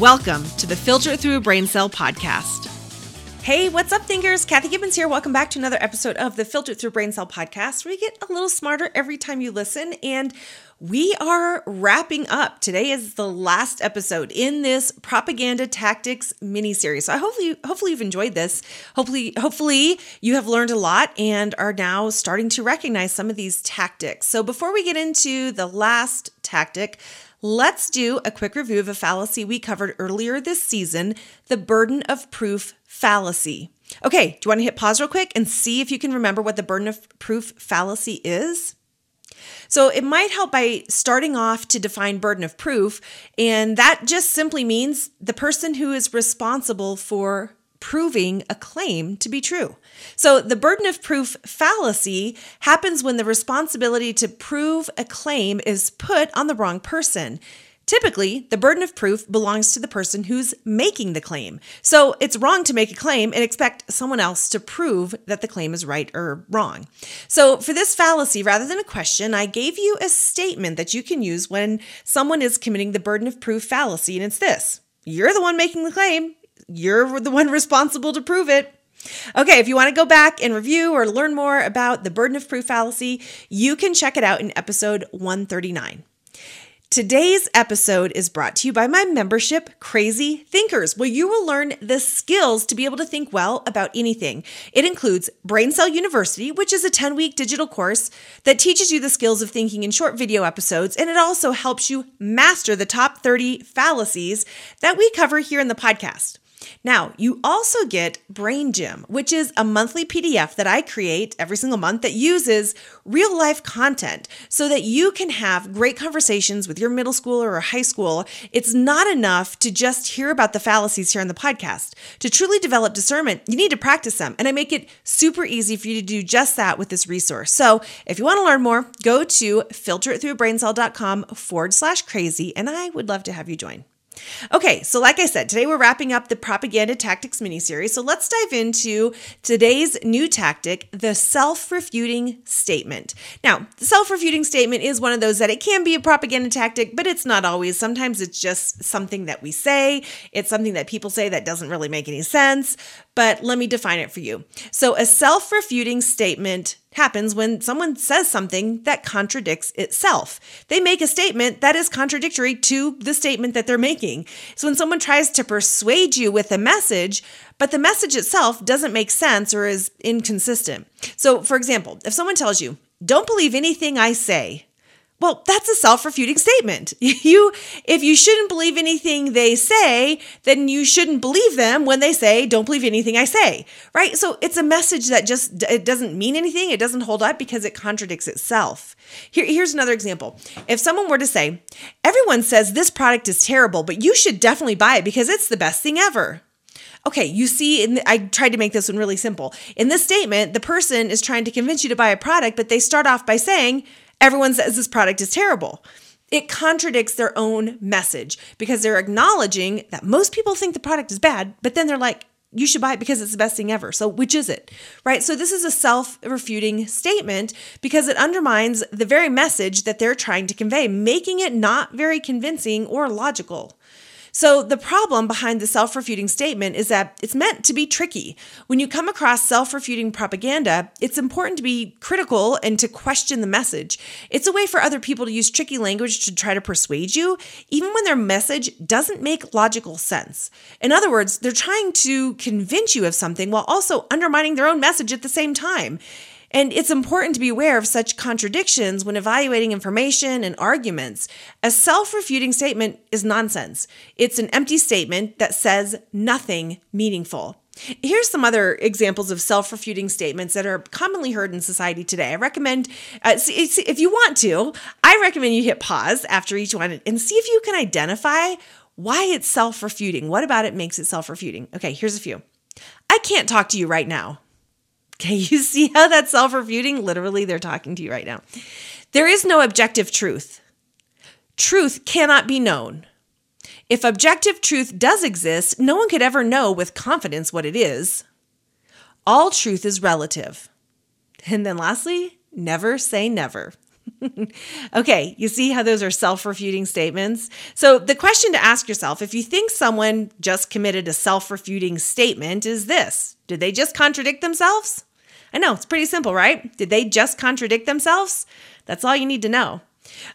Welcome to the Filter Through a Brain Cell podcast. Hey, what's up, thinkers? Kathy Gibbons here. Welcome back to another episode of the Filter Through Brain Cell podcast, where you get a little smarter every time you listen. And we are wrapping up. Today is the last episode in this propaganda tactics mini series. So I hopefully, hopefully you've enjoyed this. Hopefully, hopefully you have learned a lot and are now starting to recognize some of these tactics. So before we get into the last tactic, Let's do a quick review of a fallacy we covered earlier this season the burden of proof fallacy. Okay, do you want to hit pause real quick and see if you can remember what the burden of proof fallacy is? So it might help by starting off to define burden of proof, and that just simply means the person who is responsible for proving a claim to be true. So, the burden of proof fallacy happens when the responsibility to prove a claim is put on the wrong person. Typically, the burden of proof belongs to the person who's making the claim. So, it's wrong to make a claim and expect someone else to prove that the claim is right or wrong. So, for this fallacy, rather than a question, I gave you a statement that you can use when someone is committing the burden of proof fallacy, and it's this You're the one making the claim you're the one responsible to prove it. Okay, if you want to go back and review or learn more about the burden of proof fallacy, you can check it out in episode 139. Today's episode is brought to you by my membership, Crazy Thinkers, where you will learn the skills to be able to think well about anything. It includes Brain Cell University, which is a 10 week digital course that teaches you the skills of thinking in short video episodes, and it also helps you master the top 30 fallacies that we cover here in the podcast. Now, you also get Brain Gym, which is a monthly PDF that I create every single month that uses real life content so that you can have great conversations with your middle schooler or high school. It's not enough to just hear about the fallacies here on the podcast. To truly develop discernment, you need to practice them. And I make it super easy for you to do just that with this resource. So if you want to learn more, go to filteritthroughbraincell.com forward slash crazy, and I would love to have you join. Okay, so like I said, today we're wrapping up the propaganda tactics mini series. So let's dive into today's new tactic, the self refuting statement. Now, the self refuting statement is one of those that it can be a propaganda tactic, but it's not always. Sometimes it's just something that we say, it's something that people say that doesn't really make any sense. But let me define it for you. So, a self refuting statement happens when someone says something that contradicts itself. They make a statement that is contradictory to the statement that they're making. So when someone tries to persuade you with a message, but the message itself doesn't make sense or is inconsistent. So, for example, if someone tells you, don't believe anything I say, well, that's a self-refuting statement. You if you shouldn't believe anything they say, then you shouldn't believe them when they say don't believe anything I say. Right? So it's a message that just it doesn't mean anything. It doesn't hold up because it contradicts itself. Here, here's another example. If someone were to say, "Everyone says this product is terrible, but you should definitely buy it because it's the best thing ever." Okay, you see, the, I tried to make this one really simple. In this statement, the person is trying to convince you to buy a product, but they start off by saying, everyone says this product is terrible. It contradicts their own message because they're acknowledging that most people think the product is bad, but then they're like, you should buy it because it's the best thing ever. So, which is it? Right? So, this is a self refuting statement because it undermines the very message that they're trying to convey, making it not very convincing or logical. So, the problem behind the self refuting statement is that it's meant to be tricky. When you come across self refuting propaganda, it's important to be critical and to question the message. It's a way for other people to use tricky language to try to persuade you, even when their message doesn't make logical sense. In other words, they're trying to convince you of something while also undermining their own message at the same time. And it's important to be aware of such contradictions when evaluating information and arguments. A self refuting statement is nonsense. It's an empty statement that says nothing meaningful. Here's some other examples of self refuting statements that are commonly heard in society today. I recommend, uh, if you want to, I recommend you hit pause after each one and see if you can identify why it's self refuting. What about it makes it self refuting? Okay, here's a few. I can't talk to you right now. Okay, you see how that's self refuting? Literally, they're talking to you right now. There is no objective truth. Truth cannot be known. If objective truth does exist, no one could ever know with confidence what it is. All truth is relative. And then lastly, never say never. okay, you see how those are self refuting statements? So, the question to ask yourself if you think someone just committed a self refuting statement is this Did they just contradict themselves? I know, it's pretty simple, right? Did they just contradict themselves? That's all you need to know.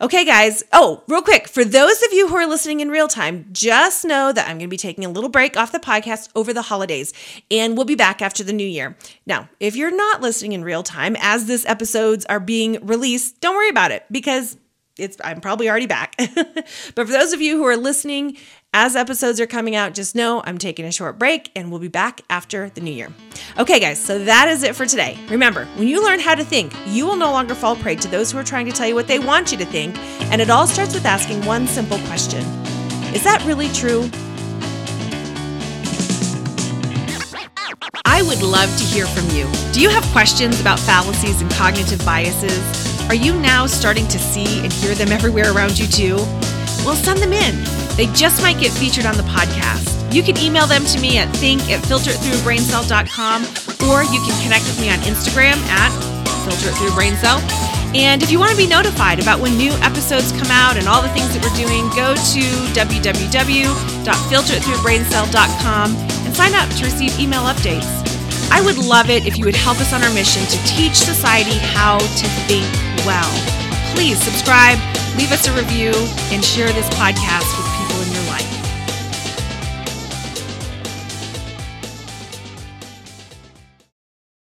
Okay, guys. Oh, real quick, for those of you who are listening in real time, just know that I'm going to be taking a little break off the podcast over the holidays, and we'll be back after the new year. Now, if you're not listening in real time as this episodes are being released, don't worry about it because it's I'm probably already back. but for those of you who are listening as episodes are coming out, just know I'm taking a short break and we'll be back after the new year. Okay, guys, so that is it for today. Remember, when you learn how to think, you will no longer fall prey to those who are trying to tell you what they want you to think. And it all starts with asking one simple question Is that really true? I would love to hear from you. Do you have questions about fallacies and cognitive biases? Are you now starting to see and hear them everywhere around you too? Well, send them in. They just might get featured on the podcast. You can email them to me at think at filteritthroughbraincell.com or you can connect with me on Instagram at filteritthroughbraincell. And if you want to be notified about when new episodes come out and all the things that we're doing, go to www.filteritthroughbraincell.com and sign up to receive email updates. I would love it if you would help us on our mission to teach society how to think well. Please subscribe, leave us a review, and share this podcast with people in your life.